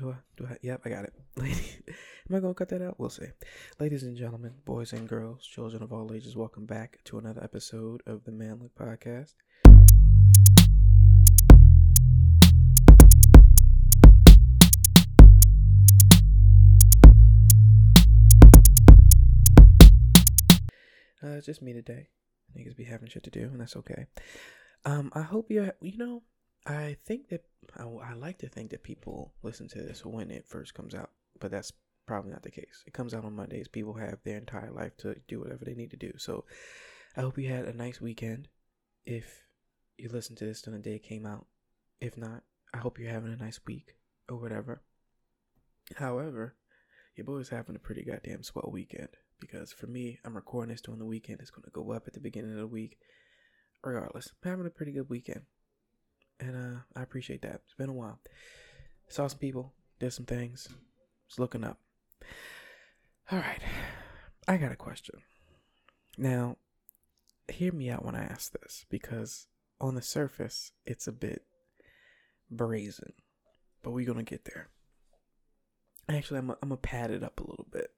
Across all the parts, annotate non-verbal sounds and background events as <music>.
Do I? Do I? Yep, I got it. <laughs> Am I gonna cut that out? We'll see. Ladies and gentlemen, boys and girls, children of all ages, welcome back to another episode of the Manlook Podcast. Uh, it's just me today. Niggas be having shit to do, and that's okay. Um, I hope you, you know, I think that I, I like to think that people listen to this when it first comes out, but that's probably not the case. It comes out on Mondays. People have their entire life to do whatever they need to do. So I hope you had a nice weekend. If you listened to this on the day it came out, if not, I hope you're having a nice week or whatever. However, your boy's having a pretty goddamn swell weekend because for me, I'm recording this during the weekend. It's going to go up at the beginning of the week. Regardless, I'm having a pretty good weekend. And uh, I appreciate that. It's been a while. Saw some people, did some things. It's looking up. All right. I got a question. Now, hear me out when I ask this because on the surface, it's a bit brazen, but we're to get there. Actually, I'm to pad it up a little bit.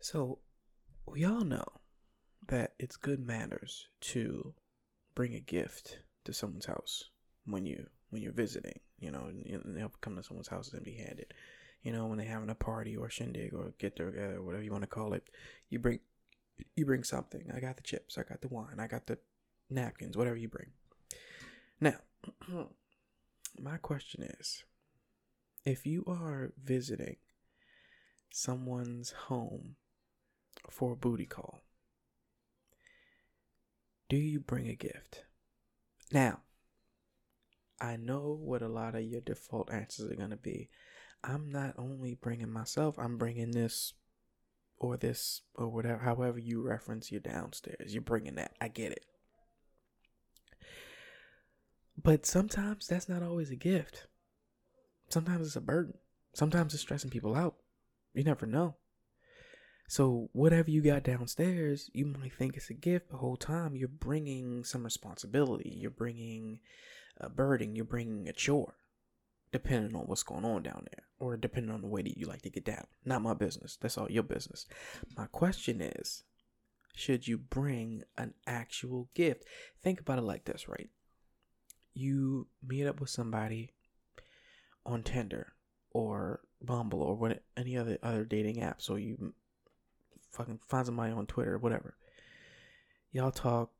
So, we all know that it's good manners to bring a gift to someone's house when you when you're visiting. You know, and they'll come to someone's house and be handed. You know, when they're having a party or shindig or get together, whatever you want to call it, you bring you bring something. I got the chips. I got the wine. I got the napkins. Whatever you bring. Now, <clears throat> my question is, if you are visiting someone's home for a booty call, do you bring a gift? Now, I know what a lot of your default answers are going to be. I'm not only bringing myself, I'm bringing this or this or whatever, however you reference your downstairs. You're bringing that. I get it. But sometimes that's not always a gift. Sometimes it's a burden. Sometimes it's stressing people out. You never know. So whatever you got downstairs, you might think it's a gift. The whole time you're bringing some responsibility. You're bringing a burden. You're bringing a chore, depending on what's going on down there, or depending on the way that you like to get down. Not my business. That's all your business. My question is, should you bring an actual gift? Think about it like this, right? You meet up with somebody on Tinder or Bumble or what any other other dating app. So you fucking find somebody on Twitter or whatever. Y'all talk,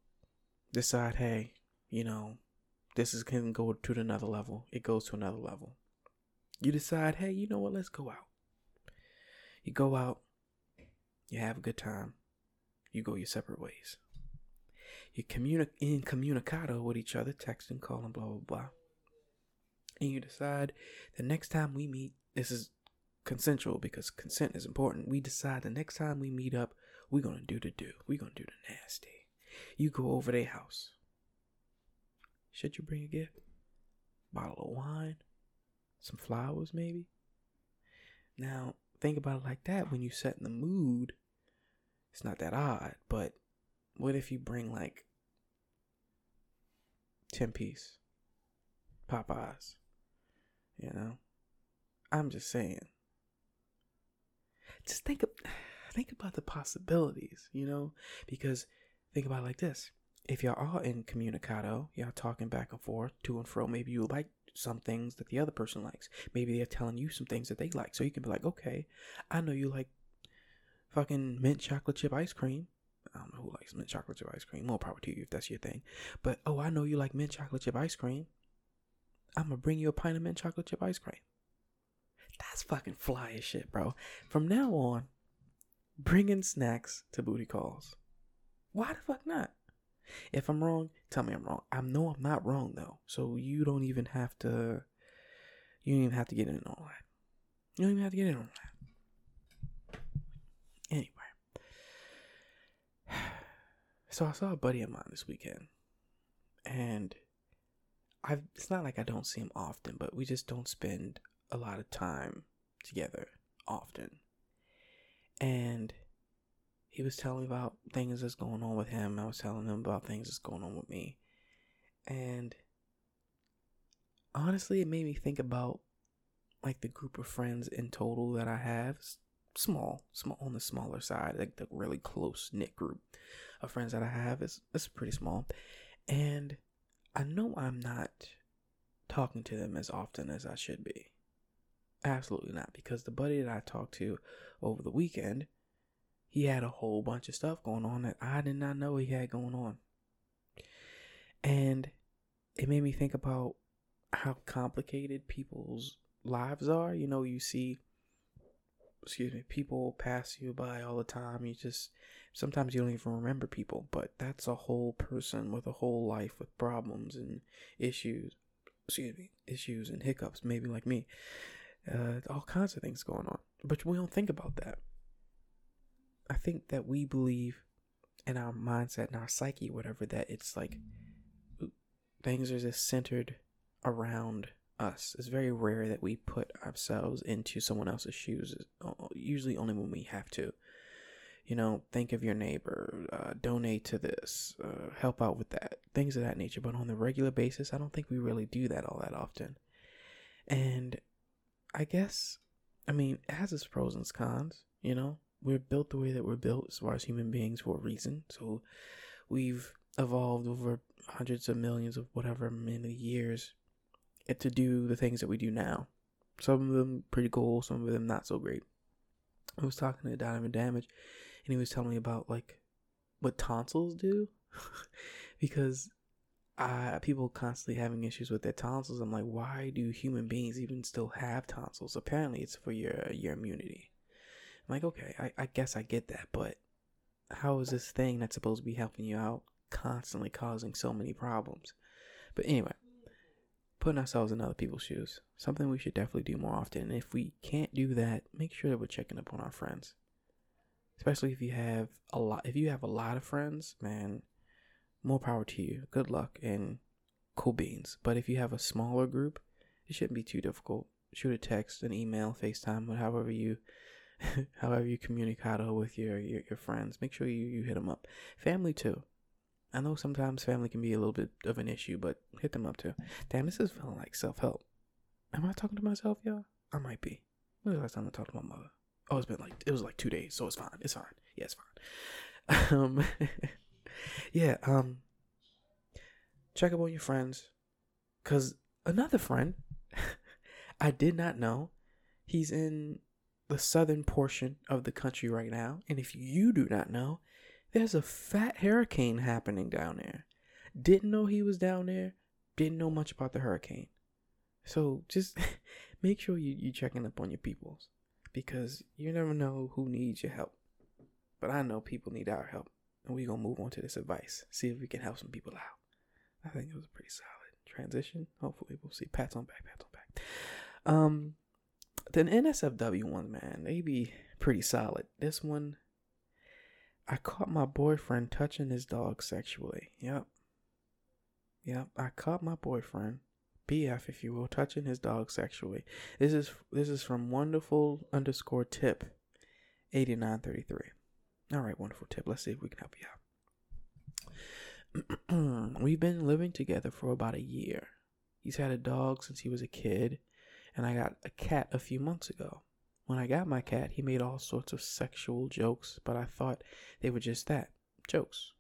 decide, hey, you know, this is can go to another level. It goes to another level. You decide, hey, you know what? Let's go out. You go out. You have a good time. You go your separate ways. You communicate in communicado with each other, texting, calling, blah blah blah. And you decide the next time we meet, this is consensual because consent is important. We decide the next time we meet up, we're gonna do the do. We're gonna do the nasty. You go over their house. Should you bring a gift? Bottle of wine? Some flowers, maybe? Now, think about it like that. When you set in the mood, it's not that odd, but what if you bring like 10 piece Popeyes? You know? I'm just saying just think think about the possibilities, you know? Because think about it like this. If y'all are in communicado, y'all talking back and forth, to and fro, maybe you like some things that the other person likes. Maybe they're telling you some things that they like. So you can be like, okay, I know you like fucking mint chocolate chip ice cream. I don't know who likes mint chocolate chip ice cream. More power to you if that's your thing. But oh, I know you like mint chocolate chip ice cream. I'm gonna bring you a pint of mint chocolate chip ice cream. That's fucking fly as shit, bro. From now on, bringing snacks to booty calls. Why the fuck not? If I'm wrong, tell me I'm wrong. I know I'm not wrong though, so you don't even have to. You don't even have to get in on that. You don't even have to get in on that. Anyway, <sighs> so I saw a buddy of mine this weekend, and I've. It's not like I don't see him often, but we just don't spend a lot of time together often. And he was telling me about things that's going on with him. I was telling him about things that's going on with me. And honestly, it made me think about like the group of friends in total that I have, small, small on the smaller side, like the really close knit group of friends that I have is is pretty small, and I know I'm not talking to them as often as I should be. Absolutely not, because the buddy that I talked to over the weekend, he had a whole bunch of stuff going on that I did not know he had going on. And it made me think about how complicated people's lives are. You know, you see, excuse me, people pass you by all the time. You just, sometimes you don't even remember people, but that's a whole person with a whole life with problems and issues. Excuse me, issues and hiccups, maybe like me. Uh, all kinds of things going on. But we don't think about that. I think that we believe in our mindset and our psyche, whatever, that it's like things are just centered around us. It's very rare that we put ourselves into someone else's shoes, uh, usually only when we have to. You know, think of your neighbor, uh, donate to this, uh, help out with that, things of that nature. But on the regular basis, I don't think we really do that all that often. And I guess, I mean, it has its pros and cons, you know? We're built the way that we're built as far as human beings for a reason. So we've evolved over hundreds of millions of whatever many years to do the things that we do now. Some of them pretty cool, some of them not so great. I was talking to Donovan Damage, and he was telling me about like what tonsils do, <laughs> because people constantly having issues with their tonsils. I'm like, why do human beings even still have tonsils? Apparently, it's for your your immunity. I'm like, okay, I, I guess I get that, but how is this thing that's supposed to be helping you out constantly causing so many problems? But anyway, putting ourselves in other people's shoes. Something we should definitely do more often. And if we can't do that, make sure that we're checking up on our friends. Especially if you have a lot if you have a lot of friends, man, more power to you. Good luck and cool beans. But if you have a smaller group, it shouldn't be too difficult. Shoot a text, an email, FaceTime, however you <laughs> however you communicate with your, your, your friends. Make sure you, you hit them up. Family too. I know sometimes family can be a little bit of an issue, but hit them up too. Damn, this is feeling like self help. Am I talking to myself, y'all? I might be. When was the last time I talked to my mother? Oh, it's been like it was like two days, so it's fine. It's fine. Yeah, it's fine. <laughs> Um, <laughs> yeah. Um, check up on your friends, cause another friend <laughs> I did not know he's in the southern portion of the country right now, and if you do not know, there's a fat hurricane happening down there. Didn't know he was down there. Didn't know much about the hurricane. So just <laughs> make sure you you checking up on your peoples because you never know who needs your help. But I know people need our help, and we're gonna move on to this advice. See if we can help some people out. I think it was a pretty solid transition. Hopefully, we'll see. Pats on back, pats on back. Um, the NSFW one, man, they be pretty solid. This one I caught my boyfriend touching his dog sexually. Yep. Yep, I caught my boyfriend, BF if you will, touching his dog sexually. This is this is from wonderful underscore tip, eighty nine thirty three. All right, wonderful tip. Let's see if we can help you out. <clears throat> We've been living together for about a year. He's had a dog since he was a kid, and I got a cat a few months ago. When I got my cat, he made all sorts of sexual jokes, but I thought they were just that jokes.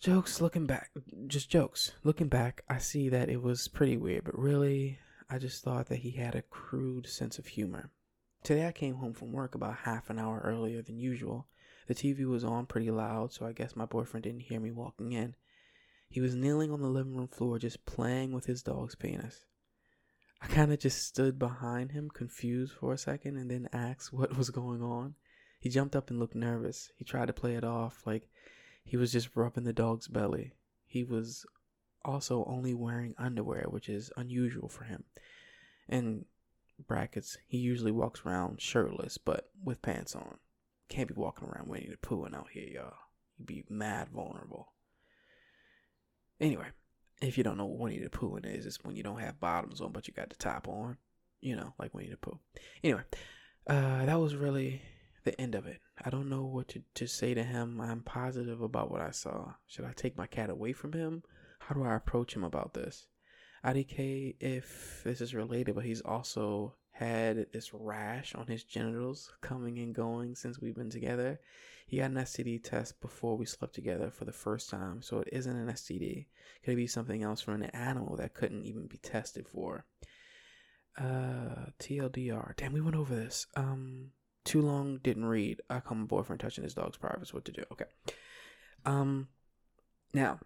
Jokes looking back, just jokes. Looking back, I see that it was pretty weird, but really, I just thought that he had a crude sense of humor. Today I came home from work about half an hour earlier than usual. The TV was on pretty loud, so I guess my boyfriend didn't hear me walking in. He was kneeling on the living room floor just playing with his dog's penis. I kind of just stood behind him, confused for a second, and then asked <laughs> what was going on. He jumped up and looked nervous. He tried to play it off like he was just rubbing the dog's belly. He was also only wearing underwear, which is unusual for him. And brackets, he usually walks around shirtless, but with pants on. Can't be walking around Winnie the Pooh out here, y'all. You'd be mad vulnerable. Anyway, if you don't know what Winnie the Pooh is, it's when you don't have bottoms on but you got the top on. You know, like Winnie the Pooh. Anyway, uh, that was really the end of it. I don't know what to, to say to him. I'm positive about what I saw. Should I take my cat away from him? How do I approach him about this? IDK, if this is related, but he's also had this rash on his genitals coming and going since we've been together. He got an STD test before we slept together for the first time, so it isn't an STD. Could it be something else from an animal that couldn't even be tested for. Uh, TLDR. Damn, we went over this. Um, too long, didn't read. I call my boyfriend touching his dog's privates. What to do? Okay. Um, now,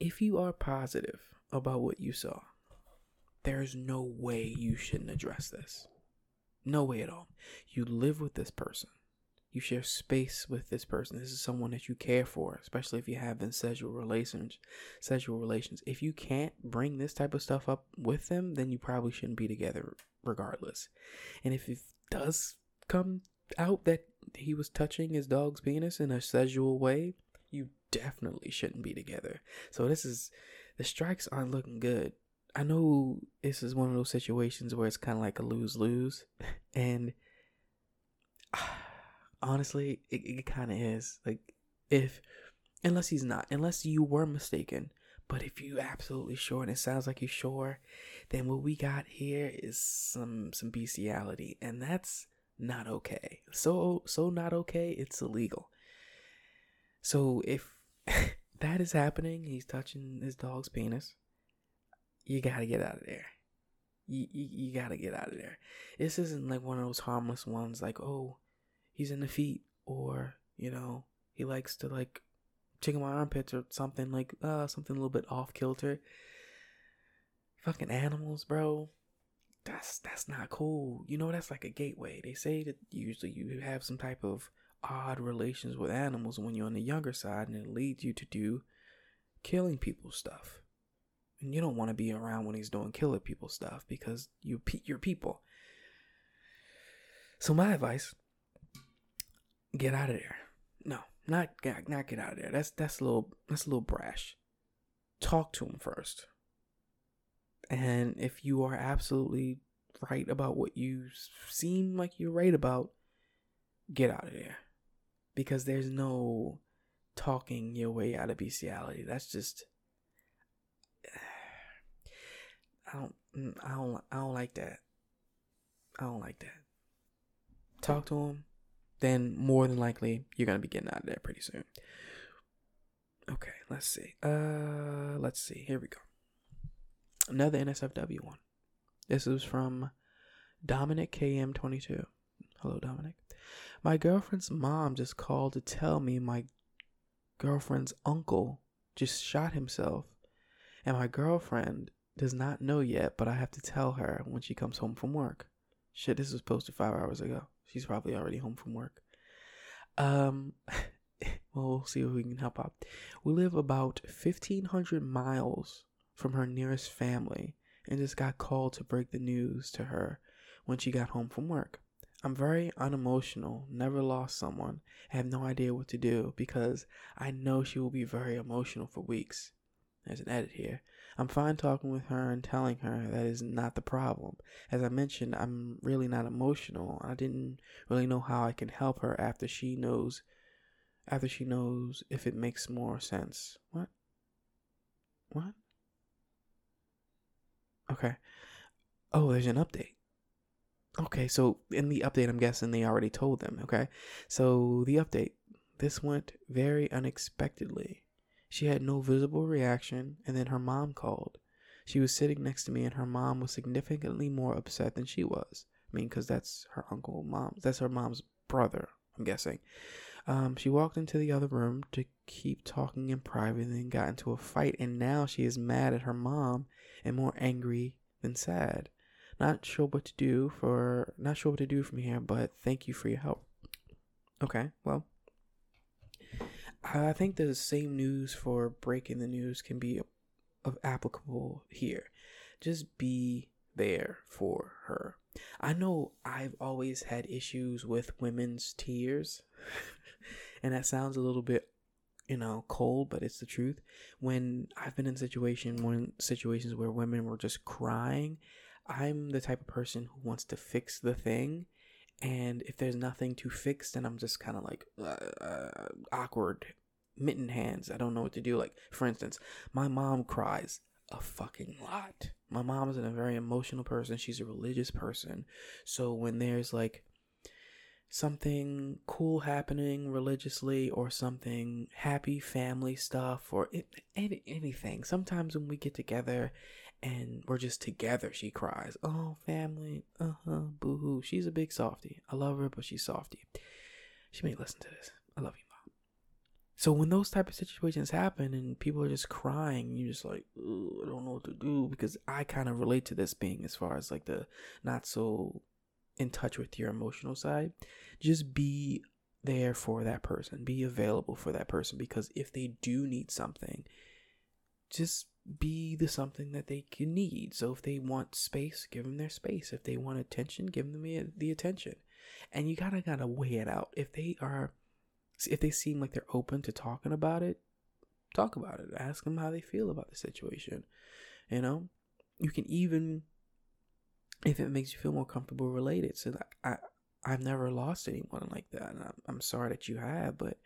if you are positive about what you saw, there's no way you shouldn't address this. No way at all. You live with this person. You share space with this person. This is someone that you care for, especially if you have been sexual relations. Sexual relations. If you can't bring this type of stuff up with them, then you probably shouldn't be together, regardless. And if it does come out that he was touching his dog's penis in a sexual way, definitely shouldn't be together. So this is the strikes aren't looking good. I know this is one of those situations where it's kind of like a lose lose, <laughs> and <sighs> honestly, it, it kind of is. Like, if unless he's not, unless you were mistaken, but if you absolutely sure, and it sounds like you're sure, then what we got here is some some bestiality, and that's not okay. So so not okay. It's illegal. So if <laughs> that is happening, he's touching his dog's penis you gotta get out of there. You, you, you gotta get out of there. This isn't like one of those harmless ones like, oh, he's in the feet, or, you know, he likes to like tickle my armpits or something like, uh, something a little bit off kilter. Fucking animals, bro. That's that's not cool. You know, that's like a gateway. They say that usually you have some type of odd relations with animals when you're on the younger side, and it leads you to do killing people stuff and you don't want to be around when he's doing killer people stuff because you you're people. So my advice: get out of there. No, not not get out of there. That's that's a little that's a little brash. Talk to him first. And if you are absolutely right about what you seem like you're right about, get out of there. Because there's no talking your way out of bestiality. That's just <sighs> I don't, mm, I don't, I don't like that. I don't like that. Talk to him, then more than likely you're gonna be getting out of there pretty soon. Okay, let's see. Uh, let's see. Here we go. Another NSFW one. This is from Dominic KM22. Hello, Dominic. My girlfriend's mom just called to tell me my girlfriend's uncle just shot himself, and my girlfriend does not know yet, but I have to tell her when she comes home from work. Shit, this was posted five hours ago. She's probably already home from work. Um, <laughs> well, we'll see if we can help out. We live about 1,500 miles from her nearest family and just got called to break the news to her when she got home from work. I'm very unemotional, never lost someone, I have no idea what to do because I know she will be very emotional for weeks. There's an edit here. I'm fine talking with her and telling her that is not the problem. As I mentioned, I'm really not emotional. I didn't really know how I can help her after she knows after she knows if it makes more sense. What? What? Okay. Oh, there's an update. Okay, so in the update, I'm guessing they already told them. Okay, so the update. This went very unexpectedly. She had no visible reaction, and then her mom called. She was sitting next to me, and her mom was significantly more upset than she was. I mean, because that's her uncle, mom. That's her mom's brother, I'm guessing. Um, she walked into the other room to keep talking in private and then got into a fight, and now she is mad at her mom and more angry than sad. Not sure what to do for, not sure what to do from here, but thank you for your help. Okay, well, I think the same news for breaking the news can be of applicable here. Just be there for her. I know I've always had issues with women's tears, <laughs> and that sounds a little bit, you know, cold, but it's the truth. When I've been in situation when situations where women were just crying, I'm the type of person who wants to fix the thing and if there's nothing to fix then i'm just kind of like uh, uh, awkward mitten hands i don't know what to do like for instance my mom cries a fucking lot. My mom is a very emotional person. She's a religious person. So when there's like something cool happening religiously or something happy family stuff or any, anything, sometimes when we get together and we're just together, she cries. Oh, family. Uh huh. Boo hoo. She's a big softy. I love her, but she's softy. She may listen to this. I love you, mom. So when those type of situations happen and people are just crying, you're just like, I don't know what to do because I kind of relate to this being as far as like the not so in touch with your emotional side. Just be there for that person. Be available for that person because if they do need something, just be the something that they can need. So if they want space, give them their space. If they want attention, give them the, the attention. And you gotta gotta weigh it out. If they are, if they seem like they're open to talking about it, talk about it. Ask them how they feel about the situation. You know, you can even, if it makes you feel more comfortable, relate it. So like I, I've never lost anyone like that, and I'm, I'm sorry that you have, but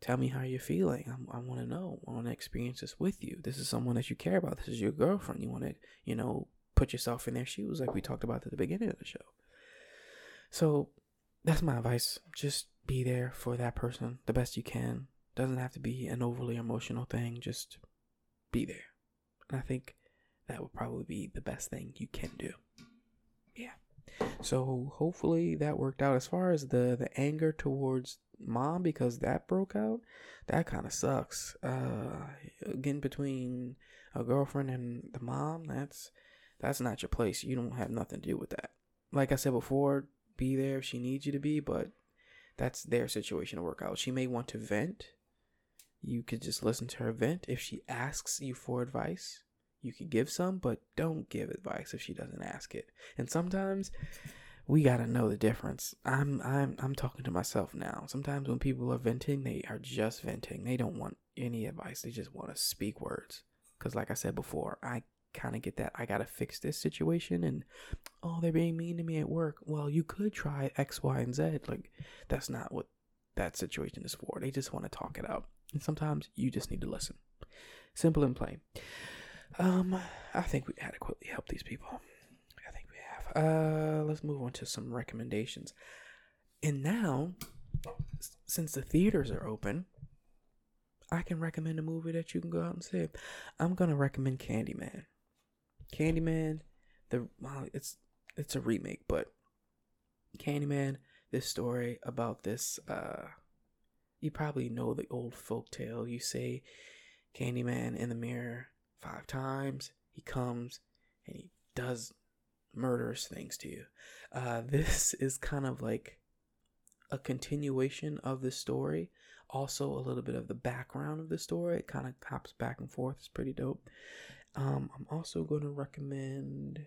Tell me how you're feeling. I, I want to know. I want to experience this with you. This is someone that you care about. This is your girlfriend. You want to, you know, put yourself in their shoes, like we talked about at the beginning of the show. So that's my advice. Just be there for that person the best you can. Doesn't have to be an overly emotional thing. Just be there. And I think that would probably be the best thing you can do. Yeah. So hopefully that worked out. As far as the the anger towards mom because that broke out, that kind of sucks. Uh, getting between a girlfriend and the mom, that's that's not your place. You don't have nothing to do with that. Like I said before, be there if she needs you to be, but that's their situation to work out. She may want to vent. You could just listen to her vent. If she asks you for advice, you could give some, but don't give advice if she doesn't ask it. And sometimes we got to know the difference. I'm I'm I'm talking to myself now. Sometimes when people are venting, they are just venting. They don't want any advice. They just want to speak words. Cuz like I said before, I kind of get that I got to fix this situation and oh, they're being mean to me at work. Well, you could try X, Y, and Z. Like that's not what that situation is for. They just want to talk it out. And sometimes you just need to listen. Simple and plain. Um, I think we adequately help these people. I think we have. Uh, let's move on to some recommendations. And now, since the theaters are open, I can recommend a movie that you can go out and see. I'm gonna recommend Candyman. Candyman, the well, it's it's a remake, but Candyman, this story about this uh you probably know the old folk tale. You say Candyman in the mirror five times, he comes and he does murderous things to you. Uh, this <laughs> is kind of like a continuation of the story. Also, a little bit of the background of the story. It kind of hops back and forth. It's pretty dope. Um, I'm also going to recommend.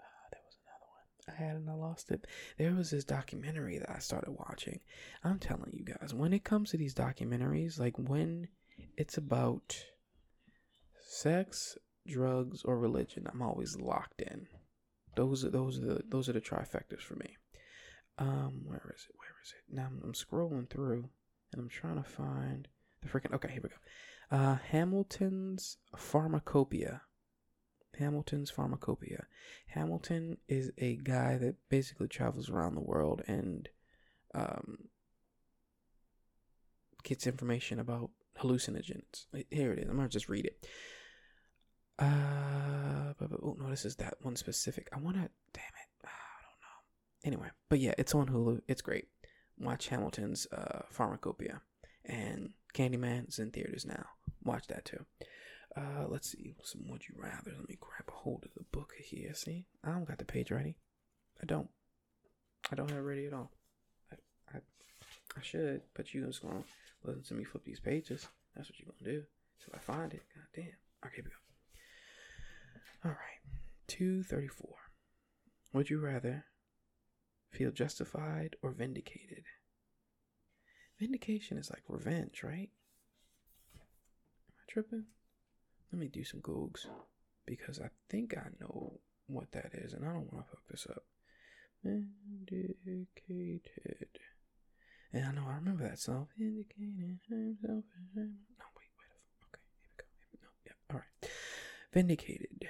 Uh, there was another one I had and I lost it. There was this documentary that I started watching. I'm telling you guys, when it comes to these documentaries, like when it's about sex, drugs, or religion, I'm always locked in. Those are those are the those are the trifectas for me. Um, where is it? Where is it? Now I'm, I'm scrolling through and I'm trying to find the freaking. Okay, here we go. Uh, Hamilton's Pharmacopoeia. Hamilton's Pharmacopoeia. Hamilton is a guy that basically travels around the world and um, gets information about hallucinogens. Here it is. I'm gonna just read it. Uh, but, but, oh no, this is that one specific. I want to. Damn it, I don't know. Anyway, but yeah, it's on Hulu. It's great. Watch Hamilton's uh, Pharmacopoeia and Candyman's in theaters now. Watch that too. Uh, let's see. Some Would You Rather. Let me grab a hold of the book here. See, I don't got the page ready. I don't. I don't have it ready at all. I, I, I should, but you just gonna listen to me flip these pages. That's what you're gonna do. So I find it. God damn. Okay, here we go. All right. 234. Would you rather feel justified or vindicated? Vindication is like revenge, right? Am I tripping? Let me do some googs because I think I know what that is and I don't want to fuck this up. Vindicated. And I know I remember that song. Vindicated. No, wait, wait. Okay, here we go. No, yeah, all right. Vindicated.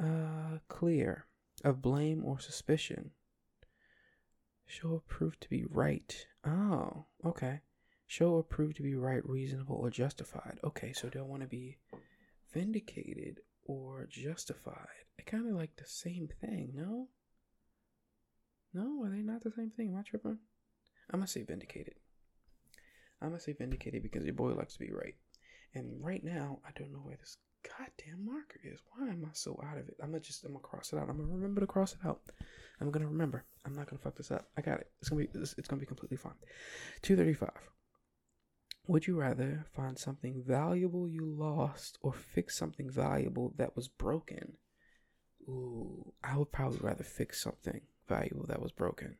Uh, clear of blame or suspicion. Show or prove to be right. Oh, okay. Show or prove to be right, reasonable, or justified. Okay, so don't want to be vindicated or justified? I kind of like the same thing, no? No, are they not the same thing? Am I tripping? I'm gonna say vindicated. I'm gonna say vindicated because your boy likes to be right. And right now, I don't know where this goddamn marker is. Why am I so out of it? I'm gonna just I'm gonna cross it out. I'm gonna remember to cross it out. I'm gonna remember. I'm not gonna fuck this up. I got it. It's gonna be it's, it's gonna be completely fine. Two thirty five. Would you rather find something valuable you lost or fix something valuable that was broken? Ooh, I would probably rather fix something valuable that was broken.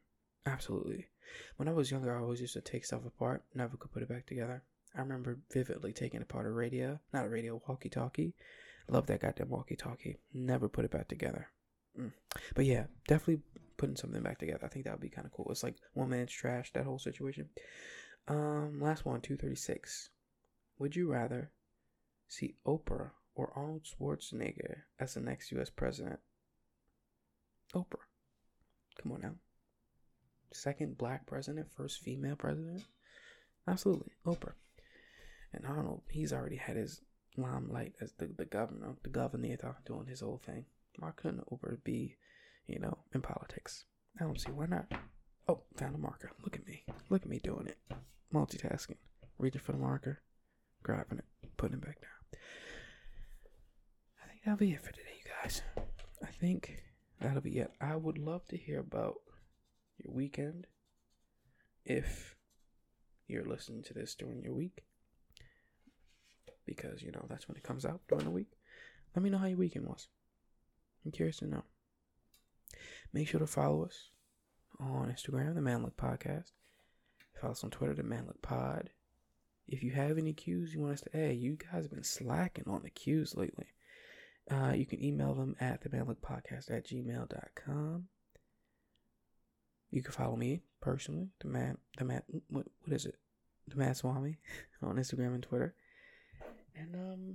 Absolutely. When I was younger, I always used to take stuff apart, never could put it back together. I remember vividly taking apart a radio, not a radio, walkie talkie. Love that goddamn walkie talkie. Never put it back together. Mm. But yeah, definitely putting something back together. I think that would be kind of cool. It's like one man's trash, that whole situation. Um, last one, 236. Would you rather see Oprah or Arnold Schwarzenegger as the next US president? Oprah. Come on now. Second black president, first female president? Absolutely. Oprah. And Arnold, he's already had his limelight as the, the governor, the governor doing his whole thing. Why couldn't Oprah be, you know, in politics? I don't see why not. Oh, found a marker. Look at me. Look at me doing it. Multitasking. Reaching for the marker, grabbing it, putting it back down. I think that'll be it for today, you guys. I think that'll be it. I would love to hear about your weekend if you're listening to this during your week because you know that's when it comes out during the week. Let me know how your weekend was. I'm curious to know. Make sure to follow us on Instagram, the Man Look Podcast. Follow us on Twitter, the Man Look Pod. If you have any cues you want us to add, you guys have been slacking on the cues lately. Uh, you can email them at the Podcast at gmail.com. You can follow me personally, the man, the man, what, what is it? The Mad Swami <laughs> on Instagram and Twitter. And um,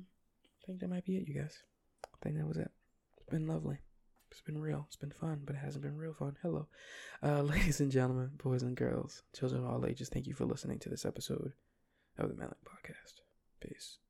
I think that might be it, you guys. I think that was it. It's been lovely. It's been real. It's been fun, but it hasn't been real fun. Hello. Uh, <laughs> ladies and gentlemen, boys and girls, children of all ages, thank you for listening to this episode of the Manlook Podcast.